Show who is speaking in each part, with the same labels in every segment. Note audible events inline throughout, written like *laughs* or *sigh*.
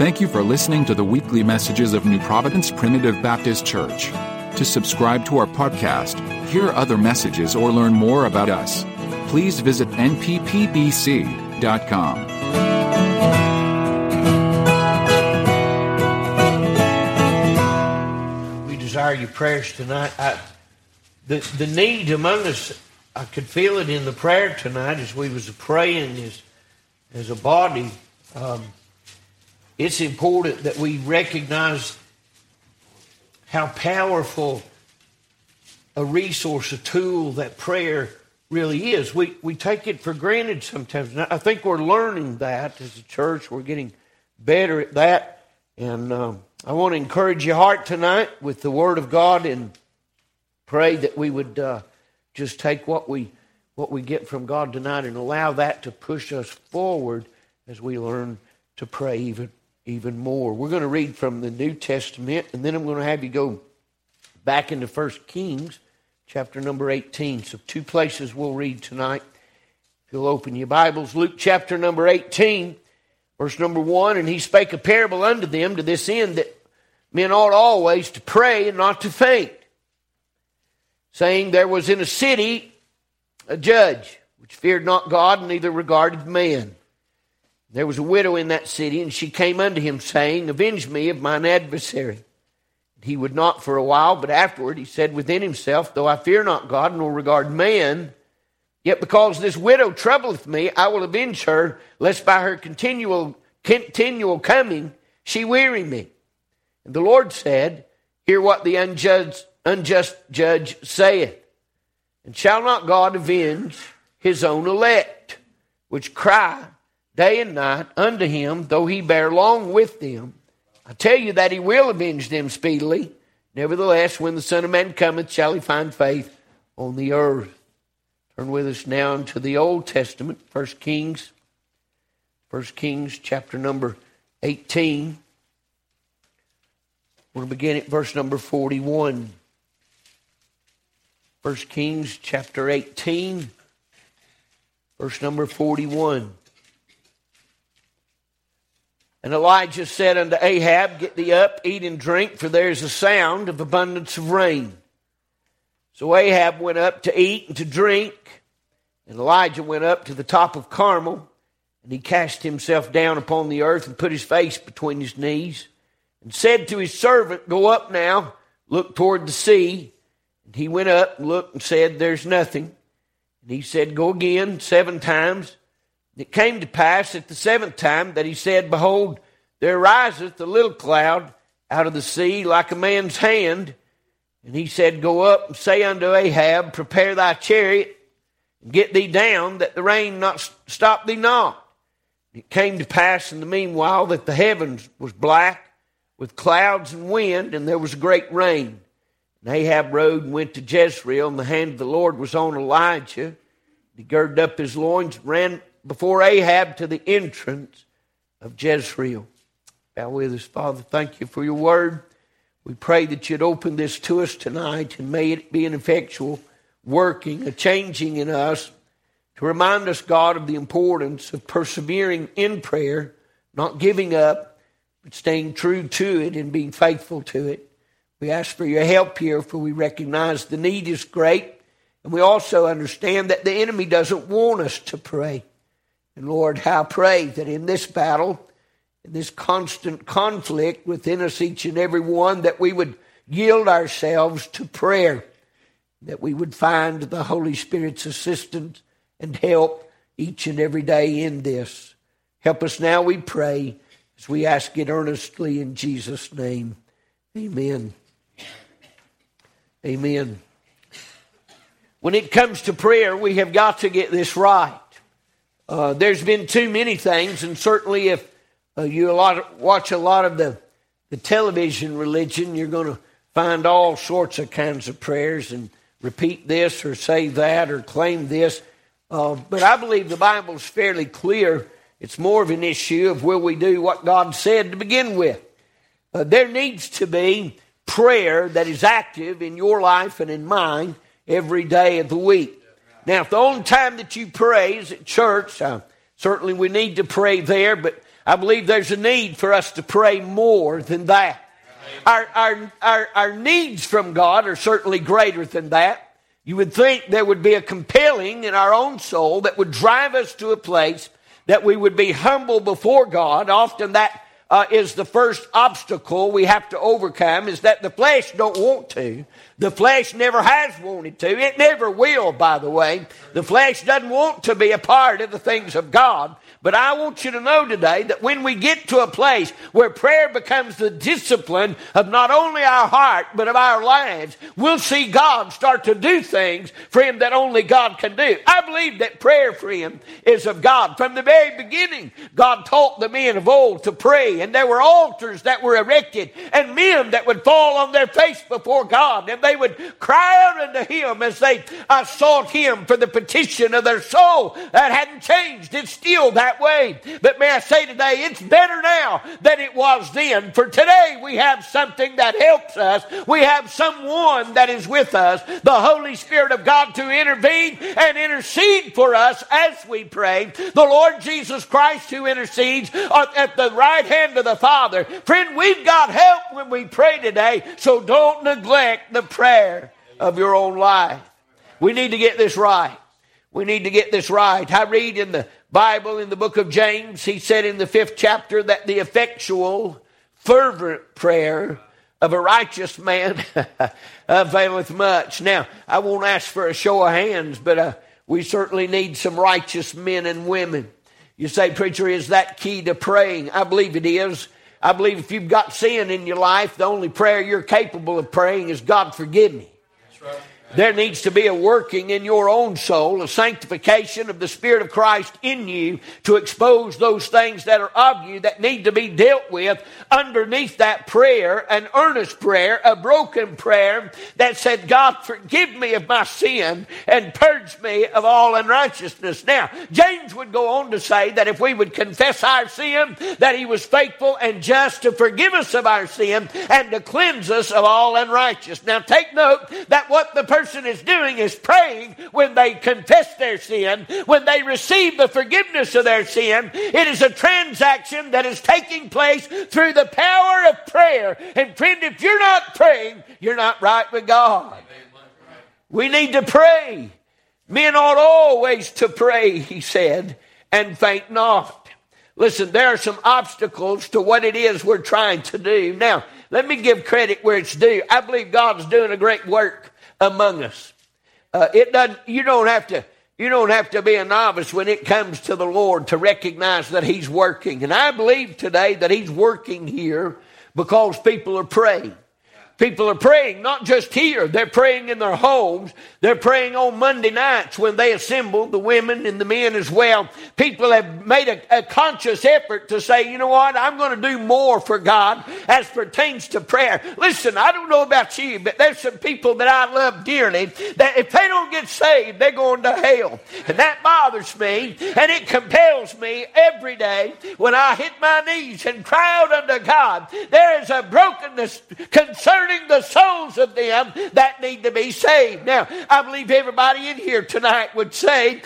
Speaker 1: Thank you for listening to the weekly messages of New Providence Primitive Baptist Church. To subscribe to our podcast, hear other messages, or learn more about us, please visit nppbc.com.
Speaker 2: We desire your prayers tonight. I, the the need among us, I could feel it in the prayer tonight as we was praying as as a body. Um, it's important that we recognize how powerful a resource, a tool that prayer really is. We we take it for granted sometimes. I think we're learning that as a church. We're getting better at that, and. Um, I want to encourage your heart tonight with the Word of God and pray that we would uh, just take what we what we get from God tonight and allow that to push us forward as we learn to pray even even more. We're going to read from the New Testament, and then I'm going to have you go back into First Kings, chapter number 18. So two places we'll read tonight. If you'll open your Bibles, Luke chapter number 18. Verse number one, and he spake a parable unto them to this end that men ought always to pray and not to faint, saying, There was in a city a judge which feared not God, and neither regarded man. There was a widow in that city, and she came unto him, saying, Avenge me of mine adversary. He would not for a while, but afterward he said within himself, Though I fear not God, nor regard man, Yet because this widow troubleth me, I will avenge her, lest by her continual, continual coming she weary me. And the Lord said, Hear what the unjust, unjust judge saith. And shall not God avenge his own elect, which cry day and night unto him, though he bear long with them? I tell you that he will avenge them speedily. Nevertheless, when the Son of Man cometh, shall he find faith on the earth. Turn with us now into the Old Testament, 1 Kings, 1 Kings chapter number 18. We're going to begin at verse number 41. 1 Kings chapter 18, verse number 41. And Elijah said unto Ahab, Get thee up, eat and drink, for there is a sound of abundance of rain. So Ahab went up to eat and to drink, and Elijah went up to the top of Carmel, and he cast himself down upon the earth and put his face between his knees, and said to his servant, Go up now, look toward the sea. And he went up and looked and said, There's nothing. And he said, Go again seven times. It came to pass at the seventh time that he said, Behold, there riseth a little cloud out of the sea like a man's hand and he said, Go up and say unto Ahab, Prepare thy chariot, and get thee down, that the rain not stop thee not. It came to pass in the meanwhile that the heavens was black with clouds and wind, and there was a great rain. And Ahab rode and went to Jezreel, and the hand of the Lord was on Elijah. He girded up his loins and ran before Ahab to the entrance of Jezreel. Bow with us, Father. Thank you for your word. We pray that you'd open this to us tonight and may it be an effectual working, a changing in us to remind us, God, of the importance of persevering in prayer, not giving up, but staying true to it and being faithful to it. We ask for your help here, for we recognize the need is great, and we also understand that the enemy doesn't want us to pray. And Lord, I pray that in this battle, in this constant conflict within us, each and every one, that we would yield ourselves to prayer, that we would find the Holy Spirit's assistance and help each and every day in this. Help us now, we pray, as we ask it earnestly in Jesus' name. Amen. Amen. When it comes to prayer, we have got to get this right. Uh, there's been too many things, and certainly if uh, you a lot of, watch a lot of the, the television religion, you're going to find all sorts of kinds of prayers and repeat this or say that or claim this. Uh, but I believe the Bible is fairly clear. It's more of an issue of will we do what God said to begin with. Uh, there needs to be prayer that is active in your life and in mine every day of the week. Now, if the only time that you pray is at church, uh, certainly we need to pray there, but I believe there's a need for us to pray more than that. Our, our, our, our needs from God are certainly greater than that. You would think there would be a compelling in our own soul that would drive us to a place that we would be humble before God. Often that uh, is the first obstacle we have to overcome is that the flesh don't want to. The flesh never has wanted to. It never will, by the way. The flesh doesn't want to be a part of the things of God. But I want you to know today that when we get to a place where prayer becomes the discipline of not only our heart, but of our lives, we'll see God start to do things Him that only God can do. I believe that prayer Him is of God. From the very beginning, God taught the men of old to pray, and there were altars that were erected, and men that would fall on their face before God, and they would cry out unto Him as they uh, sought Him for the petition of their soul. That hadn't changed. It's still that that way. But may I say today, it's better now than it was then. For today, we have something that helps us. We have someone that is with us, the Holy Spirit of God, to intervene and intercede for us as we pray. The Lord Jesus Christ who intercedes at the right hand of the Father. Friend, we've got help when we pray today, so don't neglect the prayer of your own life. We need to get this right. We need to get this right. I read in the Bible in the book of James, he said in the fifth chapter that the effectual, fervent prayer of a righteous man *laughs* availeth much. Now, I won't ask for a show of hands, but uh, we certainly need some righteous men and women. You say, preacher, is that key to praying? I believe it is. I believe if you've got sin in your life, the only prayer you're capable of praying is God forgive me. That's right. There needs to be a working in your own soul, a sanctification of the Spirit of Christ in you to expose those things that are of you that need to be dealt with underneath that prayer, an earnest prayer, a broken prayer that said, God, forgive me of my sin and purge me of all unrighteousness. Now, James would go on to say that if we would confess our sin, that he was faithful and just to forgive us of our sin and to cleanse us of all unrighteousness. Now, take note that what the person person is doing is praying when they confess their sin, when they receive the forgiveness of their sin. It is a transaction that is taking place through the power of prayer. And friend, if you're not praying, you're not right with God. We need to pray. Men ought always to pray, he said, and faint not. Listen, there are some obstacles to what it is we're trying to do. Now, let me give credit where it's due. I believe God's doing a great work among us. Uh, it doesn't, you don't have to, you don't have to be a novice when it comes to the Lord to recognize that He's working. And I believe today that He's working here because people are praying. People are praying, not just here, they're praying in their homes. They're praying on Monday nights when they assemble, the women and the men as well. People have made a, a conscious effort to say, you know what, I'm going to do more for God as pertains to prayer. Listen, I don't know about you, but there's some people that I love dearly that if they don't get saved, they're going to hell. And that bothers me, and it compels me every day when I hit my knees and cry out unto God. There is a brokenness concerning concerning the souls of them that need to be saved. Now, I believe everybody in here tonight would say,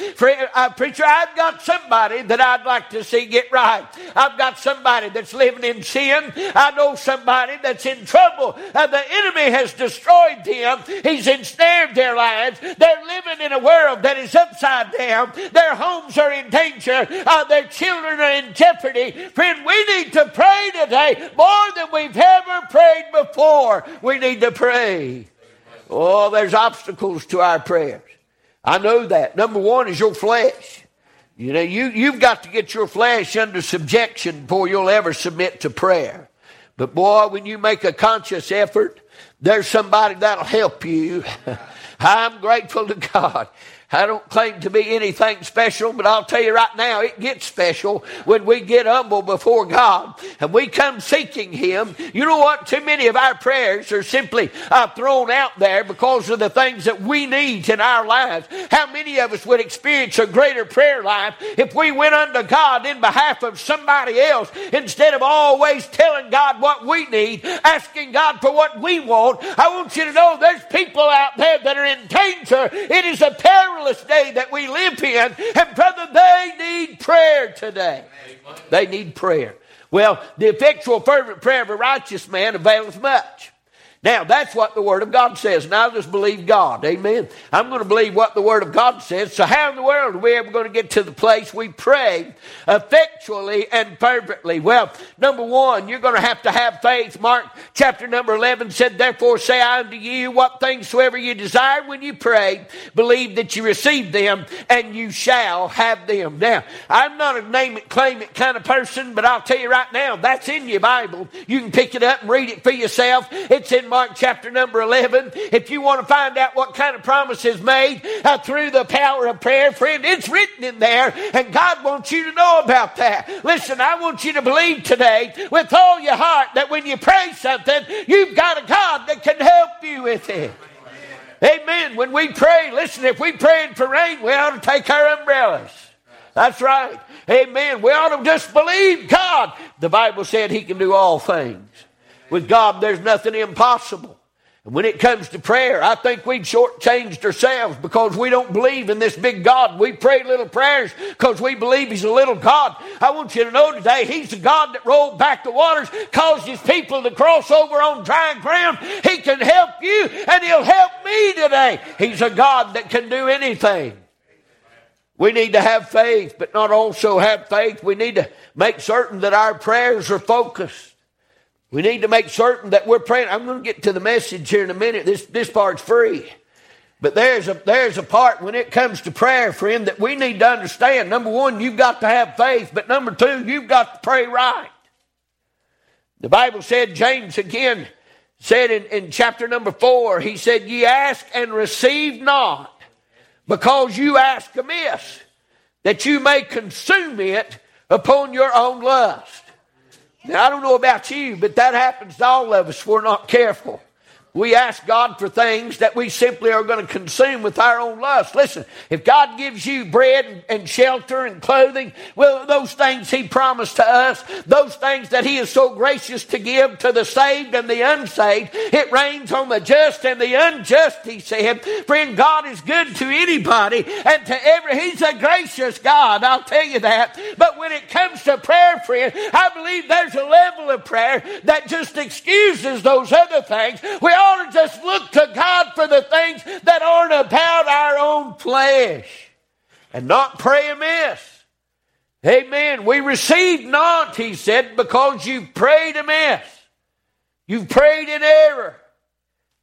Speaker 2: uh, Preacher, I've got somebody that I'd like to see get right. I've got somebody that's living in sin. I know somebody that's in trouble. Uh, the enemy has destroyed them, he's ensnared their lives. They're living in a world that is upside down. Their homes are in danger, uh, their children are in jeopardy. Friend, we need to pray today more than we've ever prayed before we need to pray. Oh, there's obstacles to our prayers. I know that. Number one is your flesh. You know, you, you've got to get your flesh under subjection before you'll ever submit to prayer. But boy, when you make a conscious effort, there's somebody that'll help you. *laughs* I'm grateful to God I don't claim to be anything special, but I'll tell you right now, it gets special when we get humble before God and we come seeking Him. You know what? Too many of our prayers are simply uh, thrown out there because of the things that we need in our lives. How many of us would experience a greater prayer life if we went unto God in behalf of somebody else instead of always telling God what we need, asking God for what we want? I want you to know there's people out there that are in danger. It is a peril perilous day that we live in. And brother, they need prayer today. They need prayer. Well, the effectual fervent prayer of a righteous man avails much. Now, that's what the Word of God says. Now, just believe God. Amen. I'm going to believe what the Word of God says. So, how in the world are we ever going to get to the place we pray effectually and fervently? Well, number one, you're going to have to have faith. Mark chapter number 11 said, Therefore say I unto you, what things soever you desire when you pray, believe that you receive them, and you shall have them. Now, I'm not a name it, claim it kind of person, but I'll tell you right now, that's in your Bible. You can pick it up and read it for yourself. It's in Mark chapter number 11. If you want to find out what kind of promise is made uh, through the power of prayer, friend, it's written in there, and God wants you to know about that. Listen, I want you to believe today with all your heart that when you pray something, you've got a God that can help you with it. Amen. When we pray, listen, if we praying for rain, we ought to take our umbrellas. That's right. Amen. We ought to just believe God. The Bible said He can do all things. With God, there's nothing impossible. And when it comes to prayer, I think we've shortchanged ourselves because we don't believe in this big God. We pray little prayers because we believe He's a little God. I want you to know today, He's the God that rolled back the waters, caused His people to cross over on dry ground. He can help you and He'll help me today. He's a God that can do anything. We need to have faith, but not also have faith. We need to make certain that our prayers are focused. We need to make certain that we're praying. I'm going to get to the message here in a minute. This, this part's free. But there's a, there's a part when it comes to prayer, friend, that we need to understand. Number one, you've got to have faith. But number two, you've got to pray right. The Bible said, James again said in, in chapter number four, he said, Ye ask and receive not, because you ask amiss, that you may consume it upon your own lust. Now, I don't know about you, but that happens to all of us if we're not careful. We ask God for things that we simply are going to consume with our own lust. Listen, if God gives you bread and shelter and clothing, well, those things He promised to us, those things that He is so gracious to give to the saved and the unsaved, it rains on the just and the unjust, He said. Friend, God is good to anybody and to every, He's a gracious God, I'll tell you that. But when it comes to prayer, friend, I believe there's a level of prayer that just excuses those other things. We ought to just look to God for the things that aren't about our own flesh and not pray amiss. Amen. We receive not, he said, because you've prayed amiss. You've prayed in error.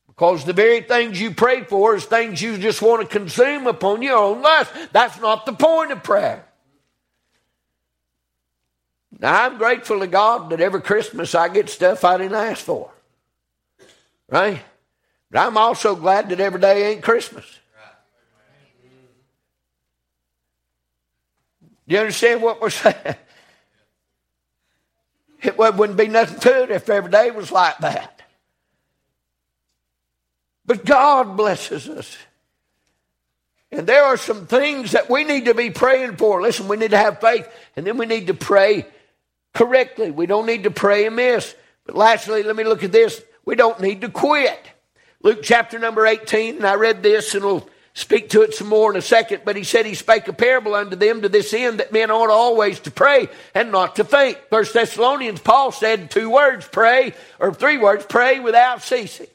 Speaker 2: Because the very things you pray for is things you just want to consume upon your own lust. That's not the point of prayer. Now, I'm grateful to God that every Christmas I get stuff I didn't ask for. Right? But I'm also glad that every day ain't Christmas. Do you understand what we're *laughs* saying? It wouldn't be nothing to it if every day was like that. But God blesses us. And there are some things that we need to be praying for. Listen, we need to have faith, and then we need to pray correctly. We don't need to pray amiss. But lastly, let me look at this. We don't need to quit. Luke chapter number 18, and I read this and we'll speak to it some more in a second, but he said he spake a parable unto them to this end that men ought always to pray and not to faint. First Thessalonians, Paul said two words, pray, or three words, pray without ceasing.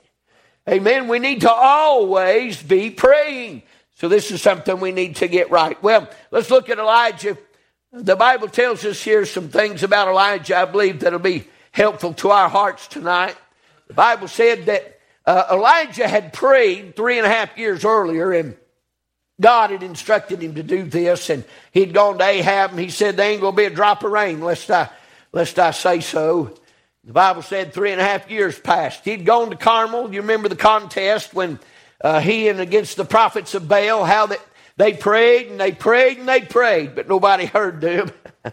Speaker 2: Amen. We need to always be praying. So this is something we need to get right. Well, let's look at Elijah. The Bible tells us here some things about Elijah I believe that'll be helpful to our hearts tonight. The Bible said that uh, Elijah had prayed three and a half years earlier, and God had instructed him to do this, and he'd gone to Ahab, and he said, There ain't going to be a drop of rain lest I, lest I say so. The Bible said three and a half years passed. He'd gone to Carmel. You remember the contest when uh, he and against the prophets of Baal, how that they prayed and they prayed and they prayed, but nobody *laughs* heard them. *laughs* uh,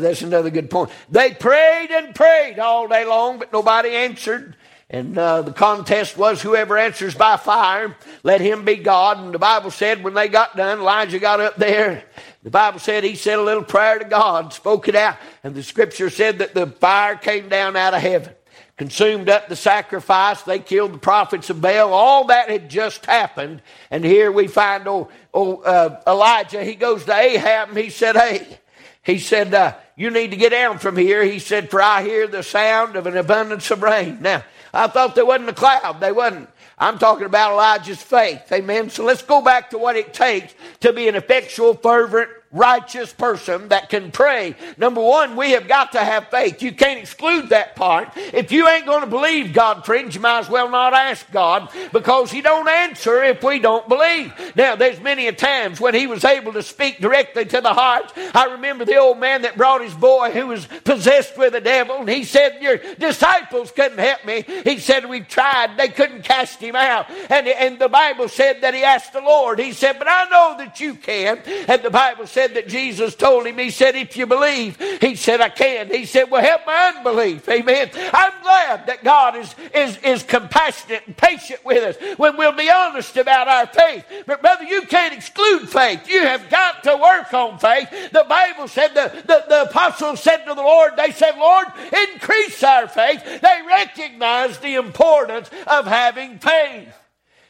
Speaker 2: that's another good point. They prayed and prayed all day long, but nobody answered. And uh, the contest was whoever answers by fire, let him be God. And the Bible said when they got done, Elijah got up there. The Bible said he said a little prayer to God, spoke it out. And the scripture said that the fire came down out of heaven consumed up the sacrifice. They killed the prophets of Baal. All that had just happened. And here we find old, old uh, Elijah. He goes to Ahab and he said, Hey, he said, uh, You need to get down from here. He said, For I hear the sound of an abundance of rain. Now, I thought there wasn't a cloud. They wasn't. I'm talking about Elijah's faith. Amen. So let's go back to what it takes to be an effectual, fervent, righteous person that can pray. Number one, we have got to have faith. You can't exclude that part. If you ain't going to believe God, friends, you might as well not ask God because He don't answer if we don't believe. Now, there's many a times when He was able to speak directly to the heart. I remember the old man that brought his boy who was possessed with the devil, and he said, "Your disciples couldn't help me." He said, "We've tried; they couldn't cast him out." And and the Bible said that he asked the Lord. He said, "But I know that you can." And the Bible said said that Jesus told him, He said, if you believe, He said, I can. He said, Well, help my unbelief. Amen. I'm glad that God is, is, is compassionate and patient with us when we'll be honest about our faith. But, brother, you can't exclude faith. You have got to work on faith. The Bible said, the, the, the apostles said to the Lord, They said, Lord, increase our faith. They recognized the importance of having faith.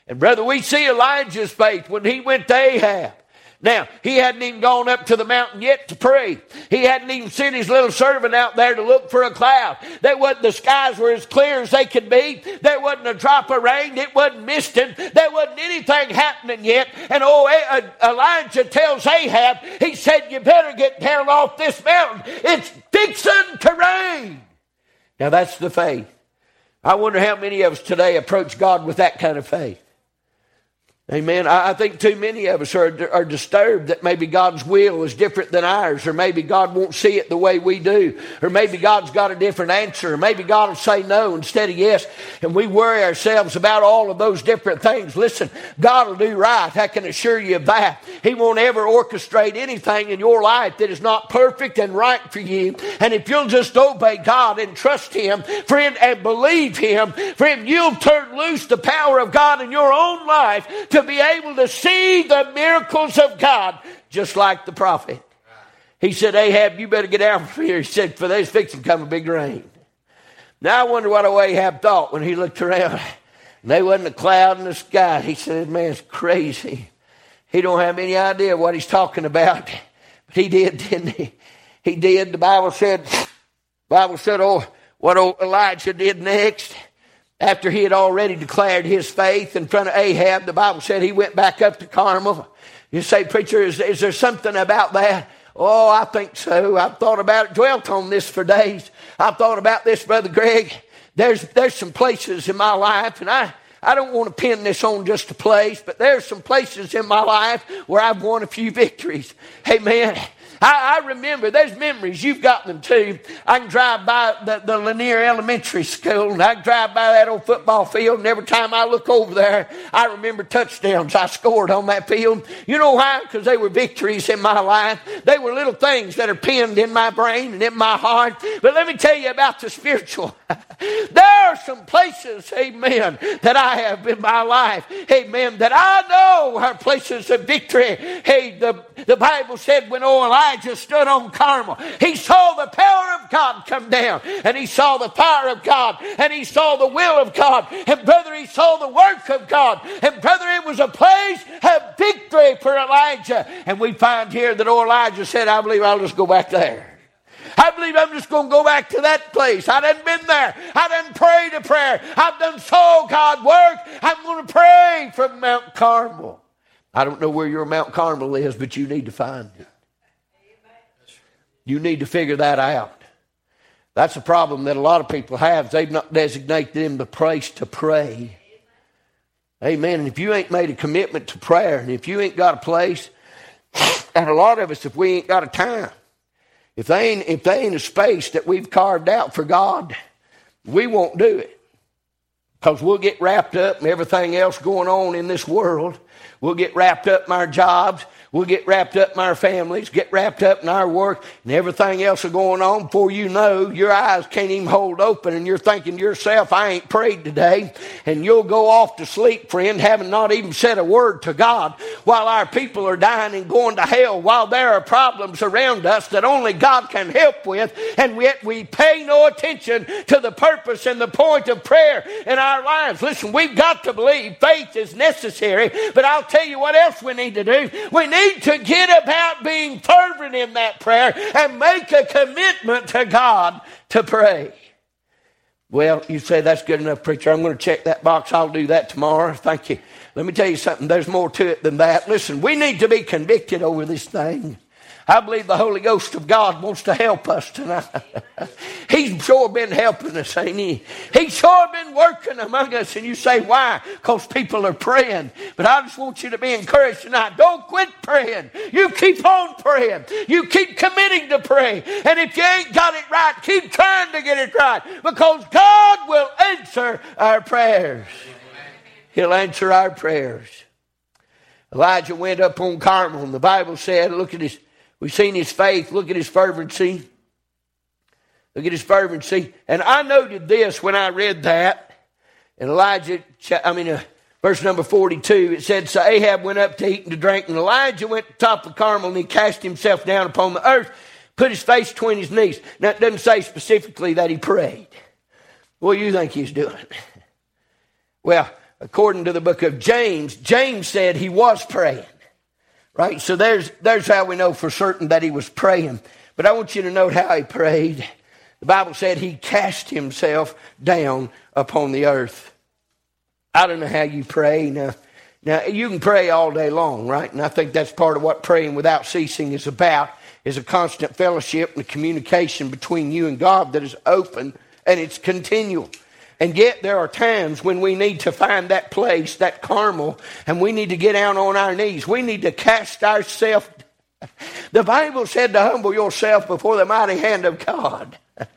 Speaker 2: And, brother, we see Elijah's faith when he went to Ahab. Now, he hadn't even gone up to the mountain yet to pray. He hadn't even sent his little servant out there to look for a cloud. There wasn't, the skies were as clear as they could be. There wasn't a drop of rain. It wasn't misting. There wasn't anything happening yet. And oh, eh, uh, Elijah tells Ahab, he said, you better get down off this mountain. It's fixing to rain. Now that's the faith. I wonder how many of us today approach God with that kind of faith. Amen. I, think too many of us are, are disturbed that maybe God's will is different than ours, or maybe God won't see it the way we do, or maybe God's got a different answer, or maybe God will say no instead of yes, and we worry ourselves about all of those different things. Listen, God will do right. I can assure you of that. He won't ever orchestrate anything in your life that is not perfect and right for you. And if you'll just obey God and trust Him, friend, and believe Him, friend, you'll turn loose the power of God in your own life to be able to see the miracles of God, just like the prophet. He said, Ahab, you better get out from here. He said, for there's fixing to come a big rain. Now I wonder what Ahab thought when he looked around. There wasn't a cloud in the sky. He said, this man's crazy. He don't have any idea what he's talking about. But he did, didn't he? He did. The Bible said, Bible said, oh, what Elijah did next after he had already declared his faith in front of Ahab, the Bible said he went back up to Carmel. You say, preacher, is, is there something about that? Oh, I think so. I've thought about it, dwelt on this for days. I've thought about this, Brother Greg. There's, there's some places in my life, and I, I don't want to pin this on just a place, but there's some places in my life where I've won a few victories. Amen. I, I, remember, there's memories, you've got them too. I can drive by the, the Lanier Elementary School and I can drive by that old football field, and every time I look over there, I remember touchdowns I scored on that field. You know why? Because they were victories in my life. They were little things that are pinned in my brain and in my heart. But let me tell you about the spiritual. *laughs* there are some places, amen, that I have in my life, amen, that I know are places of victory. Hey, the, the Bible said when old Elijah stood on Carmel, he saw the power of God come down, and he saw the fire of God, and he saw the will of God, and brother, he saw the work of God, and brother, it was a place of victory for Elijah. And we find here that old Elijah said, I believe I'll just go back there. I believe I'm just going to go back to that place. I done been there. I done prayed a prayer. I've done saw God work. I'm going to pray from Mount Carmel. I don't know where your Mount Carmel is, but you need to find it. You need to figure that out. That's a problem that a lot of people have. They've not designated them the place to pray. Amen. And if you ain't made a commitment to prayer, and if you ain't got a place, and a lot of us, if we ain't got a time, if they ain't, if they ain't a space that we've carved out for God, we won't do it. Because we'll get wrapped up in everything else going on in this world. We'll get wrapped up in our jobs. We'll get wrapped up in our families, get wrapped up in our work, and everything else is going on. Before you know, your eyes can't even hold open, and you're thinking to yourself, I ain't prayed today. And you'll go off to sleep, friend, having not even said a word to God, while our people are dying and going to hell, while there are problems around us that only God can help with, and yet we pay no attention to the purpose and the point of prayer in our lives. Listen, we've got to believe faith is necessary, but I'll tell you what else we need to do. We need need to get about being fervent in that prayer and make a commitment to God to pray. Well, you say that's good enough, preacher. I'm going to check that box. I'll do that tomorrow. Thank you. Let me tell you something. There's more to it than that. Listen, we need to be convicted over this thing. I believe the Holy Ghost of God wants to help us tonight. *laughs* He's sure been helping us, ain't he? He's sure been working among us. And you say, why? Because people are praying. But I just want you to be encouraged tonight. Don't quit praying. You keep on praying. You keep committing to pray. And if you ain't got it right, keep trying to get it right. Because God will answer our prayers. He'll answer our prayers. Elijah went up on Carmel, and the Bible said, look at his We've seen his faith. Look at his fervency. Look at his fervency. And I noted this when I read that. in Elijah, I mean, uh, verse number 42, it said, So Ahab went up to eat and to drink, and Elijah went to the top of Carmel, and he cast himself down upon the earth, put his face between his knees. Now, it doesn't say specifically that he prayed. What do you think he's doing? *laughs* Well, according to the book of James, James said he was praying. Right? So there's, there's how we know for certain that he was praying. But I want you to note how he prayed. The Bible said he cast himself down upon the earth. I don't know how you pray. Now, now you can pray all day long, right? And I think that's part of what praying without ceasing is about, is a constant fellowship and a communication between you and God that is open and it's continual. And yet there are times when we need to find that place, that Carmel, and we need to get down on our knees. We need to cast ourselves. *laughs* The Bible said to humble yourself before the mighty hand of God. *laughs*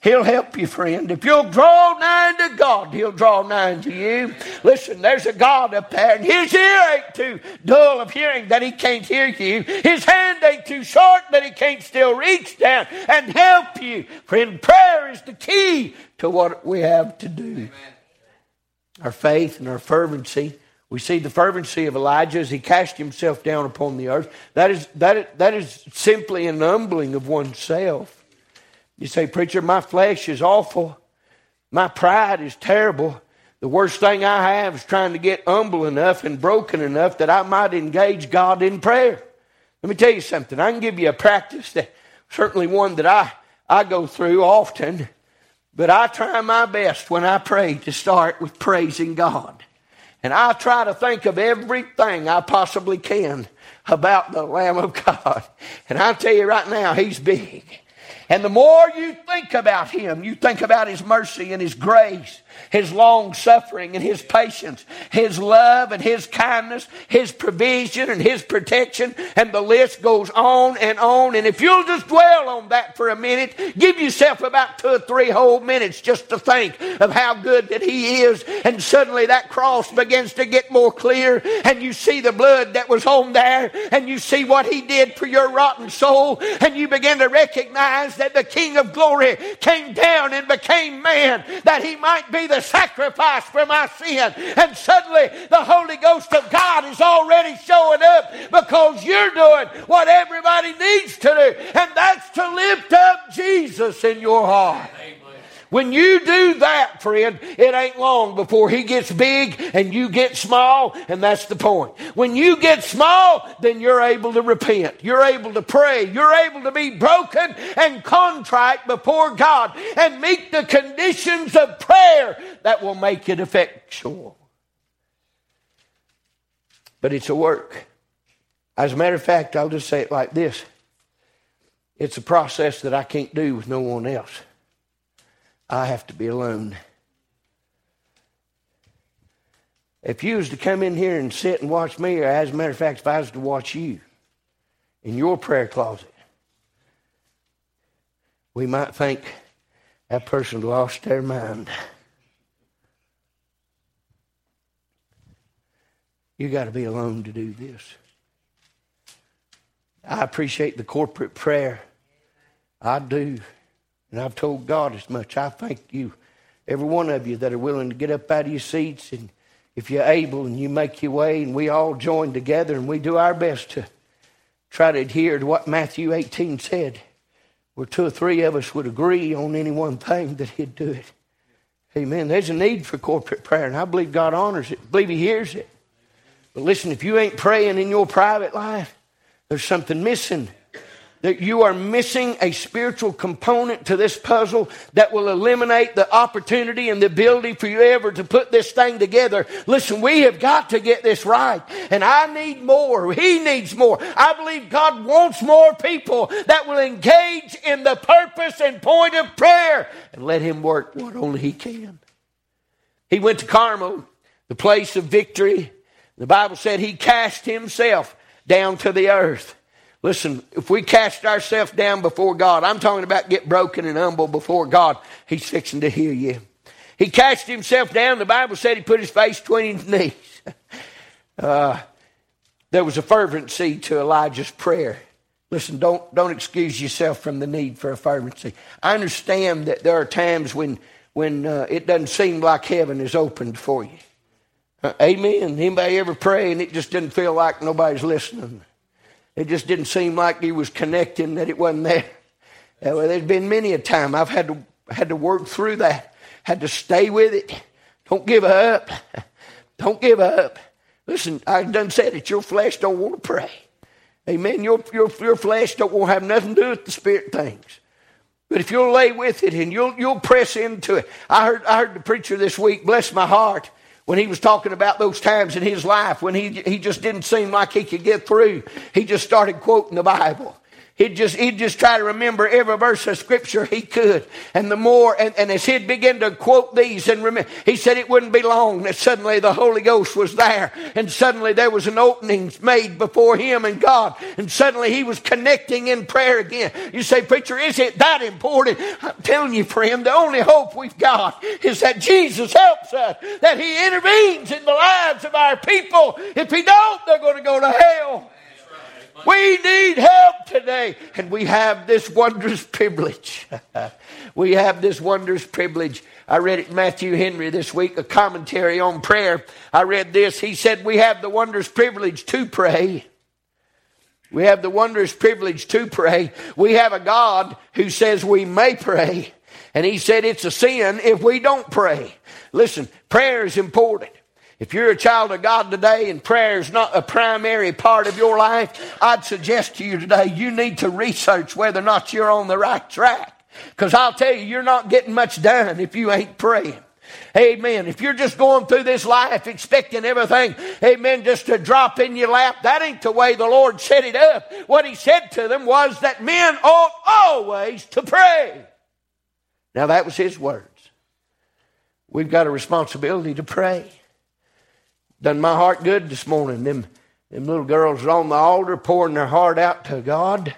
Speaker 2: He'll help you, friend. If you'll draw nigh to God, He'll draw nigh to you. Listen, there's a God up there, and His ear ain't too dull of hearing that He can't hear you. His hand ain't too short that He can't still reach down and help you. Friend, prayer is the key to what we have to do. Amen. Our faith and our fervency. We see the fervency of Elijah as he cast himself down upon the earth. That is, that is, that is simply an humbling of oneself. You say, Preacher, my flesh is awful. My pride is terrible. The worst thing I have is trying to get humble enough and broken enough that I might engage God in prayer. Let me tell you something. I can give you a practice that certainly one that I, I go through often, but I try my best when I pray to start with praising God. And I try to think of everything I possibly can about the Lamb of God. And I tell you right now, He's big. And the more you think about Him, you think about His mercy and His grace his long suffering and his patience, his love and his kindness, his provision and his protection, and the list goes on and on. And if you'll just dwell on that for a minute, give yourself about two or three whole minutes just to think of how good that he is, and suddenly that cross begins to get more clear, and you see the blood that was on there, and you see what he did for your rotten soul, and you begin to recognize that the King of glory came down and became man that he might be the sacrifice for my sin. And suddenly the Holy Ghost of God is already showing up because you're doing what everybody needs to do, and that's to lift up Jesus in your heart. When you do that, friend, it ain't long before he gets big and you get small, and that's the point. When you get small, then you're able to repent. You're able to pray. You're able to be broken and contrite before God and meet the conditions of prayer that will make it effectual. But it's a work. As a matter of fact, I'll just say it like this it's a process that I can't do with no one else. I have to be alone. If you was to come in here and sit and watch me, or as a matter of fact, if I was to watch you in your prayer closet, we might think that person lost their mind. You got to be alone to do this. I appreciate the corporate prayer. I do. And I've told God as much. I thank you, every one of you that are willing to get up out of your seats and if you're able and you make your way and we all join together and we do our best to try to adhere to what Matthew 18 said, where two or three of us would agree on any one thing that he'd do it. Amen. There's a need for corporate prayer, and I believe God honors it. I believe He hears it. But listen, if you ain't praying in your private life, there's something missing that you are missing a spiritual component to this puzzle that will eliminate the opportunity and the ability for you ever to put this thing together. Listen, we have got to get this right. And I need more. He needs more. I believe God wants more people that will engage in the purpose and point of prayer and let Him work what only He can. He went to Carmel, the place of victory. The Bible said He cast Himself down to the earth. Listen, if we cast ourselves down before God, I'm talking about get broken and humble before God, He's fixing to heal you. He cast himself down. The Bible said he put his face between his knees. *laughs* Uh, there was a fervency to Elijah's prayer. Listen, don't, don't excuse yourself from the need for a fervency. I understand that there are times when, when uh, it doesn't seem like heaven is opened for you. Uh, amen. Anybody ever pray and it just didn't feel like nobody's listening? It just didn't seem like he was connecting, that it wasn't there. Uh, well, there's been many a time I've had to, had to work through that, had to stay with it. Don't give up. Don't give up. Listen, I done said it. Your flesh don't want to pray. Amen. Your, your, your flesh don't want to have nothing to do with the spirit things. But if you'll lay with it and you'll, you'll press into it. I heard, I heard the preacher this week, bless my heart, when he was talking about those times in his life when he, he just didn't seem like he could get through, he just started quoting the Bible. He'd just, he'd just try to remember every verse of scripture he could. And the more, and, and as he'd begin to quote these and remember, he said it wouldn't be long that suddenly the Holy Ghost was there. And suddenly there was an opening made before him and God. And suddenly he was connecting in prayer again. You say, preacher, is it that important? I'm telling you, friend, the only hope we've got is that Jesus helps us, that he intervenes in the lives of our people. If he don't, they're going to go to hell. We need help today. And we have this wondrous privilege. *laughs* we have this wondrous privilege. I read it Matthew Henry this week, a commentary on prayer. I read this. He said, We have the wondrous privilege to pray. We have the wondrous privilege to pray. We have a God who says we may pray. And he said it's a sin if we don't pray. Listen, prayer is important. If you're a child of God today and prayer is not a primary part of your life, I'd suggest to you today you need to research whether or not you're on the right track. Because I'll tell you, you're not getting much done if you ain't praying. Amen. If you're just going through this life expecting everything, amen, just to drop in your lap, that ain't the way the Lord set it up. What He said to them was that men ought always to pray. Now, that was His words. We've got a responsibility to pray. Done my heart good this morning. Them, them little girls on the altar pouring their heart out to God.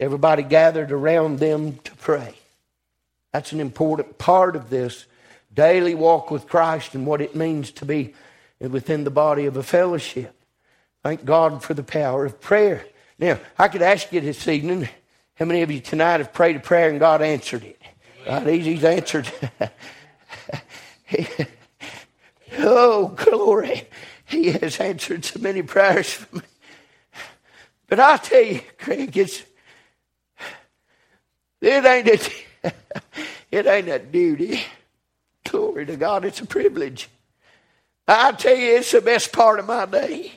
Speaker 2: Everybody gathered around them to pray. That's an important part of this daily walk with Christ and what it means to be within the body of a fellowship. Thank God for the power of prayer. Now, I could ask you this evening, how many of you tonight have prayed a prayer and God answered it? Right, He's answered. *laughs* Oh, glory. He has answered so many prayers for me. But I tell you, Craig, it's it ain't a, *laughs* it ain't a duty. Glory to God, it's a privilege. I tell you, it's the best part of my day.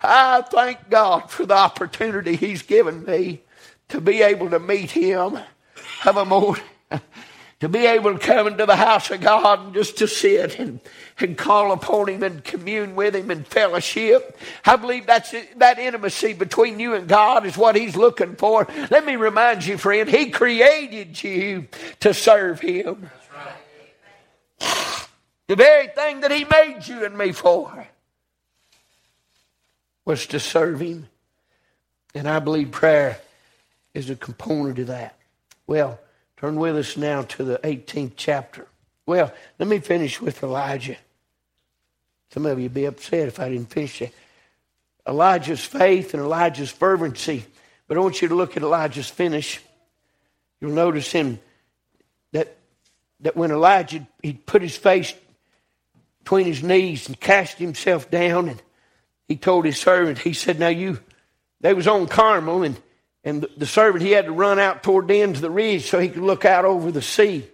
Speaker 2: I thank God for the opportunity He's given me to be able to meet Him of a morning to be able to come into the house of God and just to sit and, and call upon Him and commune with Him and fellowship. I believe that's that intimacy between you and God is what He's looking for. Let me remind you, friend, He created you to serve Him. The very thing that He made you and me for was to serve Him. And I believe prayer is a component of that. Well, Turn with us now to the 18th chapter. Well, let me finish with Elijah. Some of you would be upset if I didn't finish that. Elijah's faith and Elijah's fervency. But I want you to look at Elijah's finish. You'll notice him that that when Elijah he put his face between his knees and cast himself down and he told his servant, he said, Now you they was on Carmel and and the, servant he had to run out toward the end of the ridge so he could look out over the sea.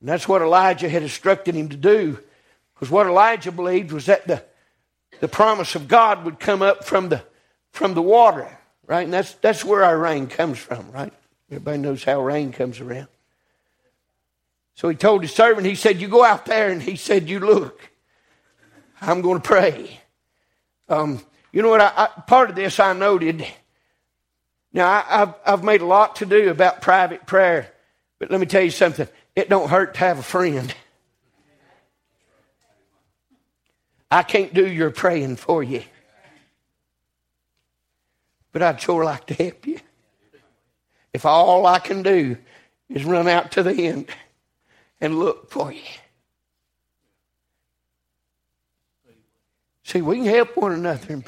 Speaker 2: And that's what Elijah had instructed him to do. Because what Elijah believed was that the, the promise of God would come up from the, from the water, right? And that's, that's where our rain comes from, right? Everybody knows how rain comes around. So he told his servant, he said, You go out there, and he said, You look. I'm going to pray. Um, you know what? I, I, part of this I noted. Now, I, have I've made a lot to do about private prayer, but let me tell you something. It don't hurt to have a friend. I can't do your praying for you. But I'd sure like to help you. If all I can do is run out to the end and look for you. See, we can help one another.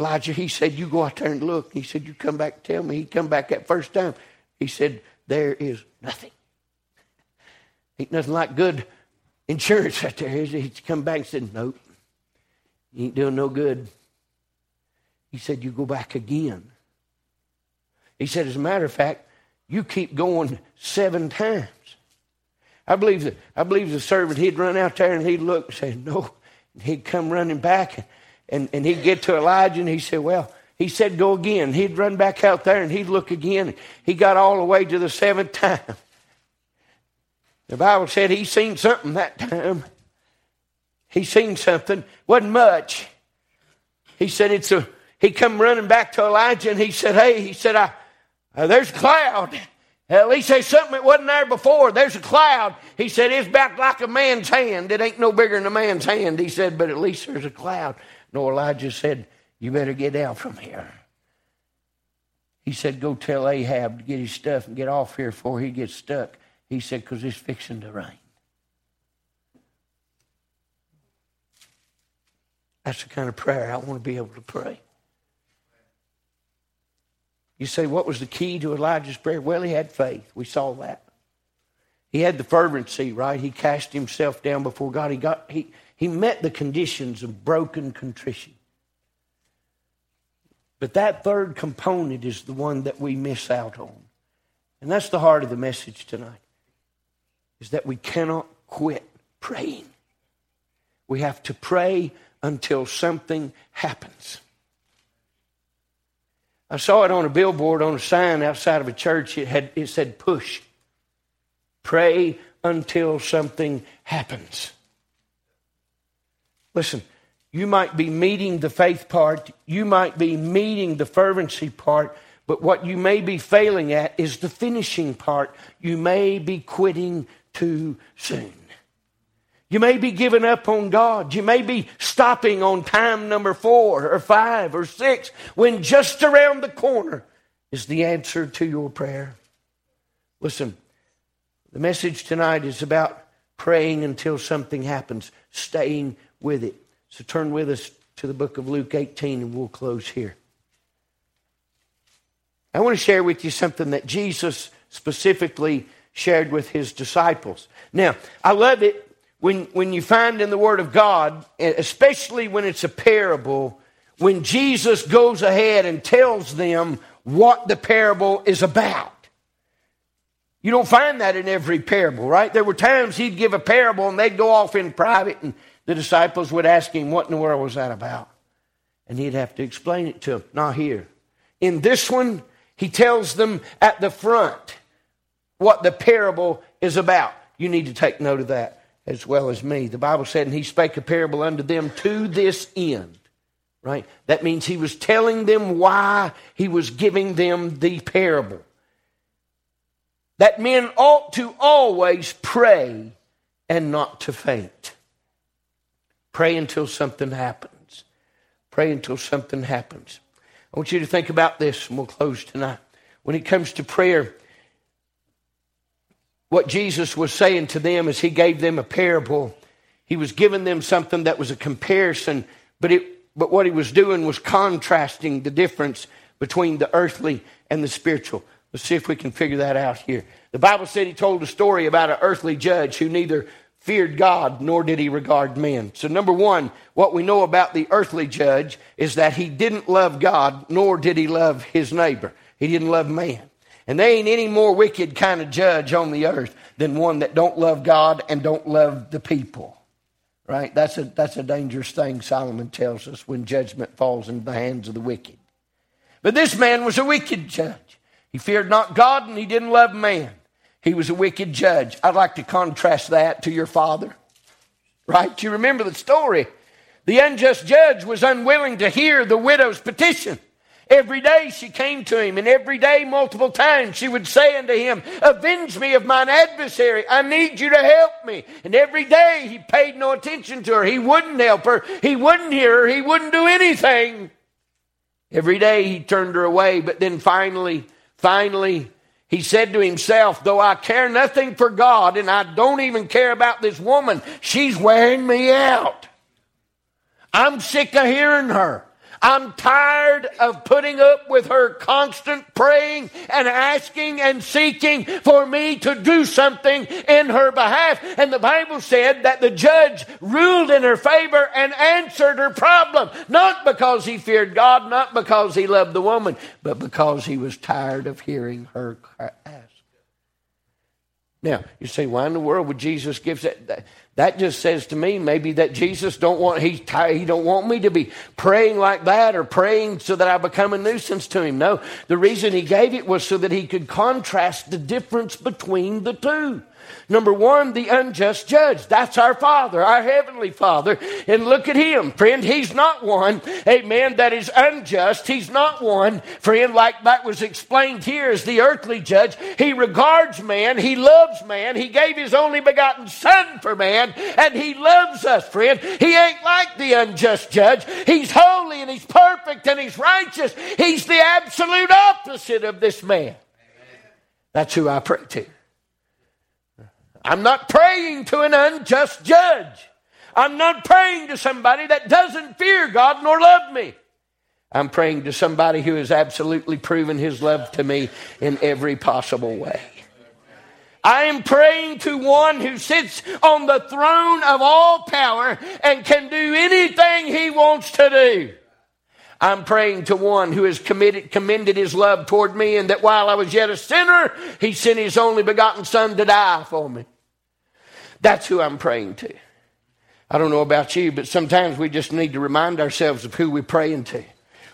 Speaker 2: Elijah, he said, You go out there and look. He said, You come back and tell me. He come back that first time. He said, There is nothing. Ain't nothing like good insurance out there? He come back and said, Nope. You ain't doing no good. He said, You go back again. He said, As a matter of fact, you keep going seven times. I believe that I believe the servant he'd run out there and he'd look and say, No. And he'd come running back and, and, and he'd get to Elijah and he said, Well, he said, Go again. He'd run back out there and he'd look again. He got all the way to the seventh time. The Bible said he seen something that time. He seen something. Wasn't much. He said it's a he come running back to Elijah and he said, Hey, he said, I uh, there's a cloud. At least there's something that wasn't there before. There's a cloud. He said, It's back like a man's hand. It ain't no bigger than a man's hand. He said, But at least there's a cloud. No, Elijah said, You better get out from here. He said, Go tell Ahab to get his stuff and get off here before he gets stuck. He said, Because it's fixing to rain. That's the kind of prayer I want to be able to pray. You say, what was the key to Elijah's prayer? Well, he had faith. We saw that. He had the fervency, right? He cast himself down before God. He, got, he, he met the conditions of broken contrition. But that third component is the one that we miss out on. And that's the heart of the message tonight. Is that we cannot quit praying. We have to pray until something happens. I saw it on a billboard on a sign outside of a church. It had it said push. Pray until something happens. Listen, you might be meeting the faith part, you might be meeting the fervency part, but what you may be failing at is the finishing part. You may be quitting too soon. You may be giving up on God. You may be stopping on time number four or five or six when just around the corner is the answer to your prayer. Listen, the message tonight is about praying until something happens, staying with it. So turn with us to the book of Luke 18 and we'll close here. I want to share with you something that Jesus specifically shared with his disciples. Now, I love it when, when you find in the Word of God, especially when it's a parable, when Jesus goes ahead and tells them what the parable is about. You don't find that in every parable, right? There were times he'd give a parable and they'd go off in private and the disciples would ask him, What in the world was that about? And he'd have to explain it to them. Not here. In this one, he tells them at the front what the parable is about. You need to take note of that as well as me. The Bible said, and he spake a parable unto them to this end. Right? That means he was telling them why he was giving them the parable. That men ought to always pray and not to faint. Pray until something happens. Pray until something happens. I want you to think about this, and we'll close tonight. When it comes to prayer, what Jesus was saying to them as he gave them a parable, he was giving them something that was a comparison, but it but what he was doing was contrasting the difference between the earthly and the spiritual. Let's see if we can figure that out here. The Bible said he told a story about an earthly judge who neither feared God nor did he regard men. So, number one, what we know about the earthly judge is that he didn't love God nor did he love his neighbor. He didn't love man. And there ain't any more wicked kind of judge on the earth than one that don't love God and don't love the people. Right? That's a, that's a dangerous thing, Solomon tells us, when judgment falls into the hands of the wicked. But this man was a wicked judge. He feared not God and he didn't love man. He was a wicked judge. I'd like to contrast that to your father. Right? You remember the story. The unjust judge was unwilling to hear the widow's petition. Every day she came to him, and every day, multiple times, she would say unto him, Avenge me of mine adversary. I need you to help me. And every day he paid no attention to her. He wouldn't help her. He wouldn't hear her. He wouldn't do anything. Every day he turned her away, but then finally, finally, he said to himself, Though I care nothing for God and I don't even care about this woman, she's wearing me out. I'm sick of hearing her. I'm tired of putting up with her constant praying and asking and seeking for me to do something in her behalf. And the Bible said that the judge ruled in her favor and answered her problem, not because he feared God, not because he loved the woman, but because he was tired of hearing her ask. Now, you say, why in the world would Jesus give that? That just says to me maybe that Jesus don't want he he don't want me to be praying like that or praying so that I become a nuisance to him. No, the reason he gave it was so that he could contrast the difference between the two. Number one, the unjust judge. That's our Father, our Heavenly Father. And look at Him, friend. He's not one, amen, that is unjust. He's not one, friend, like that was explained here as the earthly judge. He regards man. He loves man. He gave His only begotten Son for man. And He loves us, friend. He ain't like the unjust judge. He's holy and He's perfect and He's righteous. He's the absolute opposite of this man. That's who I pray to. I'm not praying to an unjust judge. I'm not praying to somebody that doesn't fear God nor love me. I'm praying to somebody who has absolutely proven his love to me in every possible way. I am praying to one who sits on the throne of all power and can do anything he wants to do. I'm praying to one who has committed, commended his love toward me, and that while I was yet a sinner, he sent his only begotten Son to die for me. That's who I'm praying to. I don't know about you, but sometimes we just need to remind ourselves of who we're praying to.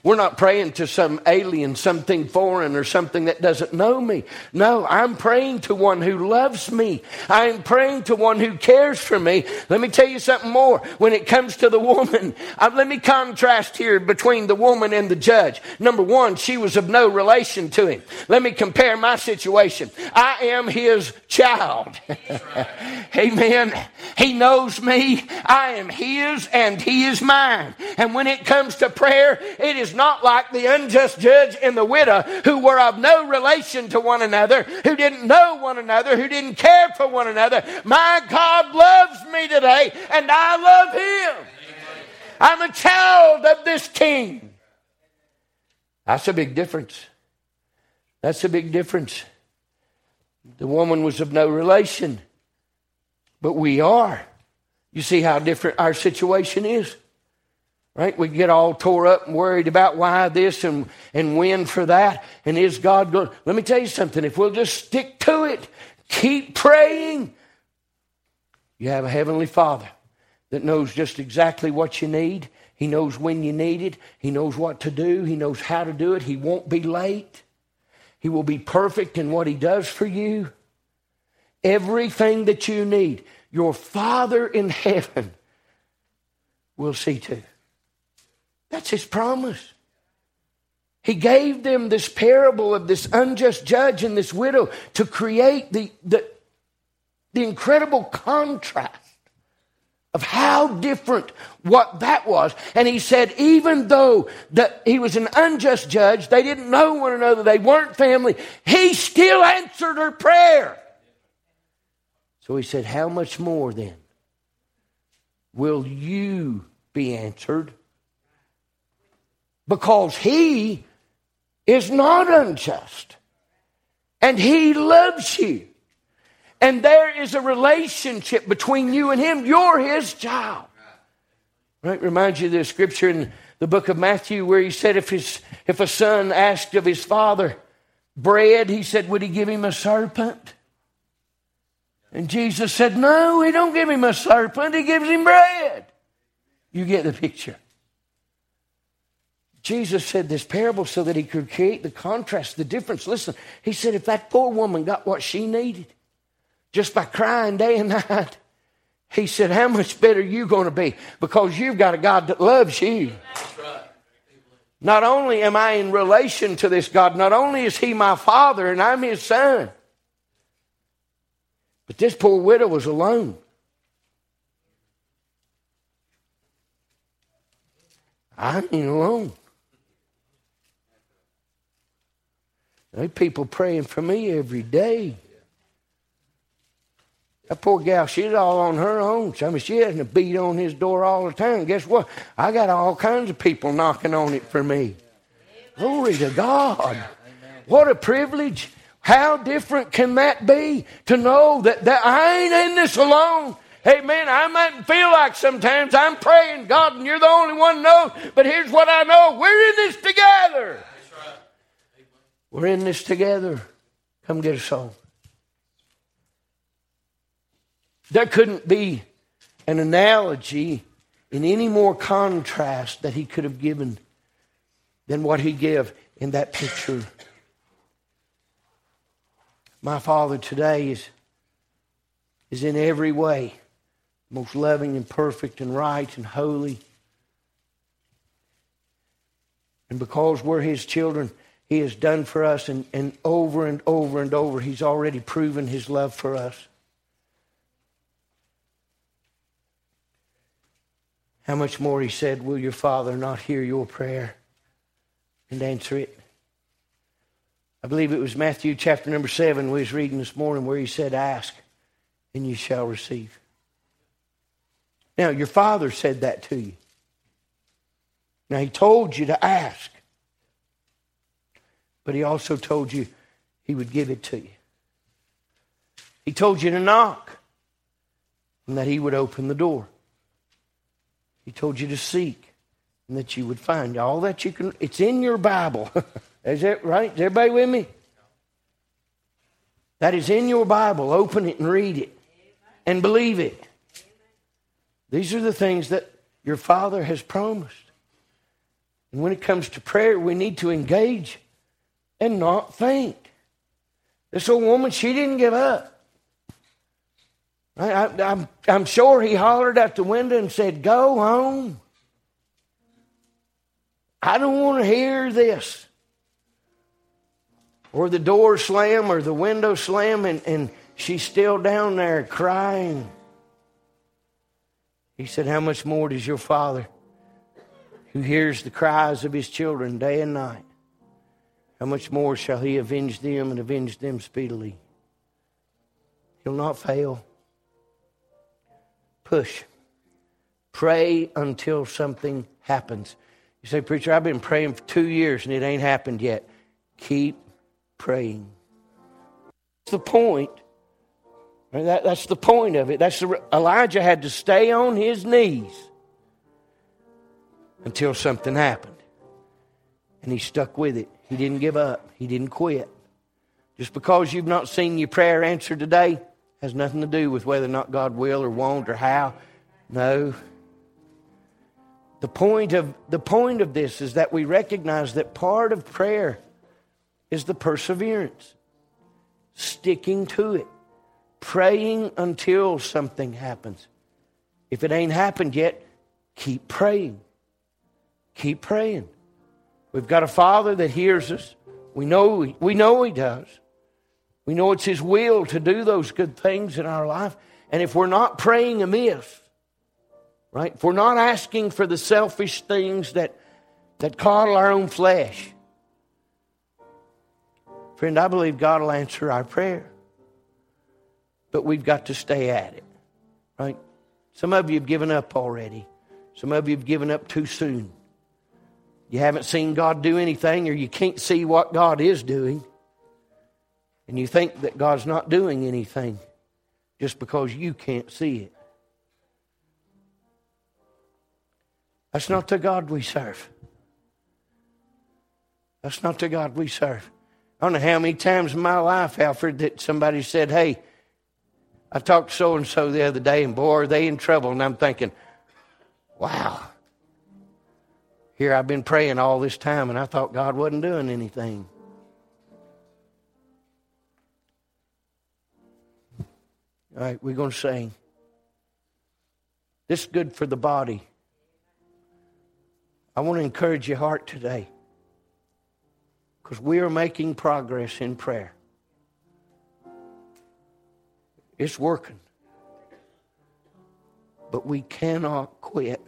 Speaker 2: We're not praying to some alien, something foreign, or something that doesn't know me. No, I'm praying to one who loves me. I'm praying to one who cares for me. Let me tell you something more. When it comes to the woman, *laughs* uh, let me contrast here between the woman and the judge. Number one, she was of no relation to him. Let me compare my situation. I am his child. *laughs* Amen. He knows me. I am his and he is mine. And when it comes to prayer, it is not like the unjust judge and the widow who were of no relation to one another, who didn't know one another, who didn't care for one another. My God loves me today, and I love him. I'm a child of this king. That's a big difference. That's a big difference. The woman was of no relation, but we are. You see how different our situation is? Right? We get all tore up and worried about why this and, and when for that. And is God going? Let me tell you something. If we'll just stick to it, keep praying, you have a Heavenly Father that knows just exactly what you need. He knows when you need it. He knows what to do. He knows how to do it. He won't be late. He will be perfect in what He does for you. Everything that you need, your Father in heaven will see to. That's his promise. He gave them this parable of this unjust judge and this widow to create the, the, the incredible contrast of how different what that was. And he said, even though that he was an unjust judge, they didn't know one another, they weren't family, he still answered her prayer. So he said, How much more then will you be answered? Because he is not unjust. And he loves you. And there is a relationship between you and him. You're his child. Right? Reminds you of the scripture in the book of Matthew where he said if his if a son asked of his father bread, he said, would he give him a serpent? And Jesus said, No, he don't give him a serpent, he gives him bread. You get the picture. Jesus said this parable so that he could create the contrast, the difference. Listen, he said, if that poor woman got what she needed just by crying day and *laughs* night, he said, How much better you going to be? Because you've got a God that loves you. Not only am I in relation to this God, not only is He my Father and I'm His Son, but this poor widow was alone. I ain't alone. There people praying for me every day. That poor gal, she's all on her own. I mean, she hasn't a beat on his door all the time. Guess what? I got all kinds of people knocking on it for me. Glory to God. What a privilege. How different can that be to know that, that I ain't in this alone? Man, I might feel like sometimes I'm praying, God, and you're the only one knows, but here's what I know. We're in this together. We're in this together. Come get a soul. There couldn't be an analogy in any more contrast that he could have given than what he gave in that picture my Father today is, is in every way most loving and perfect and right and holy. And because we're His children, He has done for us, and, and over and over and over, He's already proven His love for us. How much more, He said, will your Father not hear your prayer and answer it? I believe it was Matthew chapter number 7 we was reading this morning where he said, Ask and you shall receive. Now, your father said that to you. Now, he told you to ask, but he also told you he would give it to you. He told you to knock and that he would open the door. He told you to seek and that you would find all that you can. It's in your Bible. *laughs* Is that right? Is everybody with me? That is in your Bible. Open it and read it and believe it. These are the things that your Father has promised. And when it comes to prayer, we need to engage and not faint. This old woman, she didn't give up. I, am I'm, I'm sure he hollered out the window and said, Go home. I don't want to hear this or the door slam or the window slam and, and she's still down there crying. He said, How much more does your father, who hears the cries of his children day and night, how much more shall he avenge them and avenge them speedily? He'll not fail. Push. Pray until something happens. You say, Preacher, I've been praying for two years and it ain't happened yet. Keep praying. That's the point. That, that's the point of it. That's the, Elijah had to stay on his knees until something happened. And he stuck with it. He didn't give up. He didn't quit. Just because you've not seen your prayer answered today has nothing to do with whether or not God will or won't or how. No. The point of, the point of this is that we recognize that part of prayer is the perseverance, sticking to it, praying until something happens. If it ain't happened yet, keep praying. Keep praying. We've got a Father that hears us. We know, we know He does. We know it's His will to do those good things in our life. And if we're not praying amiss, right? If we're not asking for the selfish things that, that coddle our own flesh, Friend, I believe God will answer our prayer. But we've got to stay at it, right? Some of you have given up already. Some of you have given up too soon. You haven't seen God do anything, or you can't see what God is doing. And you think that God's not doing anything just because you can't see it. That's not the God we serve. That's not the God we serve. I don't know how many times in my life, Alfred, that somebody said, Hey, I talked to so and so the other day, and boy, are they in trouble. And I'm thinking, Wow. Here I've been praying all this time, and I thought God wasn't doing anything. All right, we're going to sing. This is good for the body. I want to encourage your heart today because we are making progress in prayer. It's working. But we cannot quit.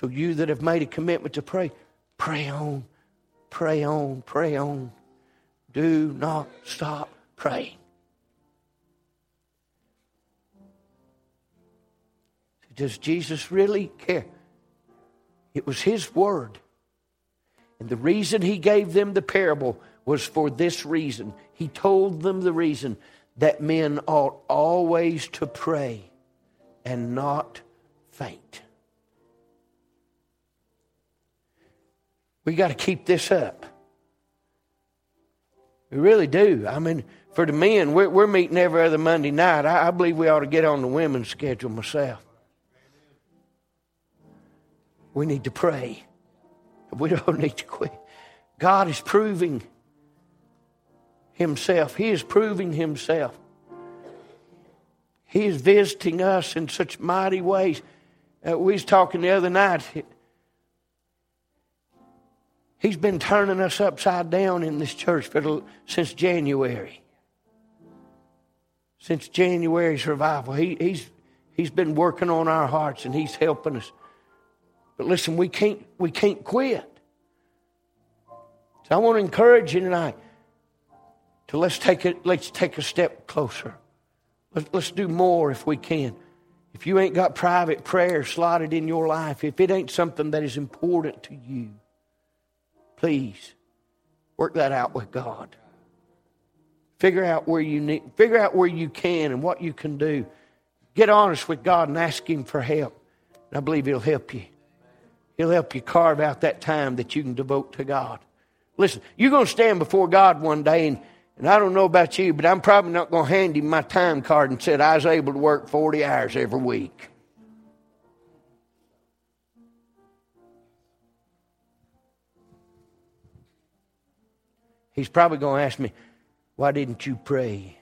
Speaker 2: So, you that have made a commitment to pray, pray on, pray on, pray on. Do not stop praying. Does Jesus really care? It was His word. And the reason He gave them the parable was for this reason. He told them the reason that men ought always to pray and not faint. We got to keep this up. We really do. I mean, for the men, we're, we're meeting every other Monday night. I, I believe we ought to get on the women's schedule myself. We need to pray. We *laughs* don't need to quit. God is proving Himself. He is proving Himself. He is visiting us in such mighty ways. Uh, we was talking the other night. He's been turning us upside down in this church for since January. Since January's revival, he, he's he's been working on our hearts and he's helping us. But listen, we can't we can't quit. So I want to encourage you tonight to let's take it let's take a step closer. Let's, let's do more if we can. If you ain't got private prayer slotted in your life, if it ain't something that is important to you, please work that out with God. Figure out where you need, figure out where you can and what you can do. Get honest with God and ask Him for help. And I believe He'll help you. He'll help you carve out that time that you can devote to God. Listen, you're going to stand before God one day, and, and I don't know about you, but I'm probably not going to hand Him my time card and said I was able to work 40 hours every week. He's probably going to ask me, Why didn't you pray?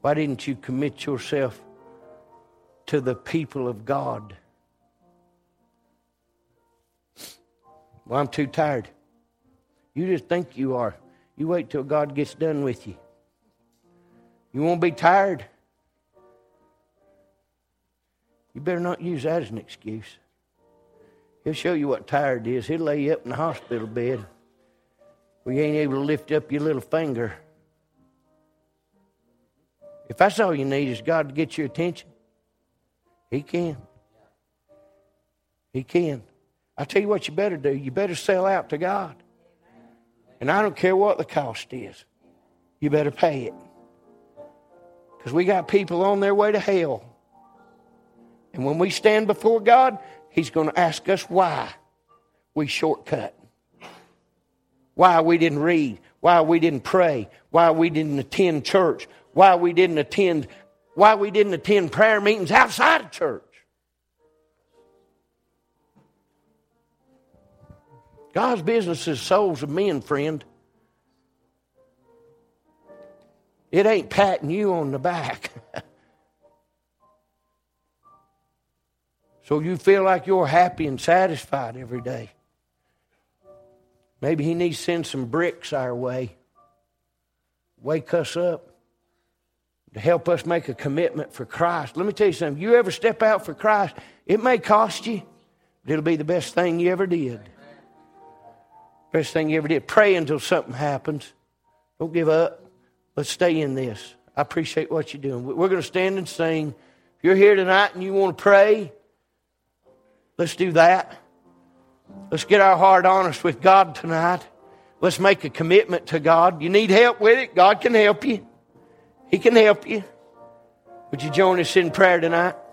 Speaker 2: Why didn't you commit yourself to the people of God. Well, I'm too tired. You just think you are. You wait till God gets done with you. You won't be tired. You better not use that as an excuse. He'll show you what tired is. He'll lay you up in the hospital bed where you ain't able to lift up your little finger. If that's all you need is God to get your attention, he can. He can. I tell you what you better do. You better sell out to God. And I don't care what the cost is. You better pay it. Because we got people on their way to hell. And when we stand before God, He's going to ask us why we shortcut. Why we didn't read. Why we didn't pray. Why we didn't attend church. Why we didn't attend why we didn't attend prayer meetings outside of church. God's business is souls of men, friend. It ain't patting you on the back. *laughs* so you feel like you're happy and satisfied every day. Maybe He needs to send some bricks our way. Wake us up to help us make a commitment for Christ. Let me tell you something. You ever step out for Christ, it may cost you, but it'll be the best thing you ever did. Best thing you ever did. Pray until something happens. Don't give up. Let's stay in this. I appreciate what you're doing. We're going to stand and sing. If you're here tonight and you want to pray, let's do that. Let's get our heart honest with God tonight. Let's make a commitment to God. You need help with it? God can help you. He can help you. Would you join us in prayer tonight?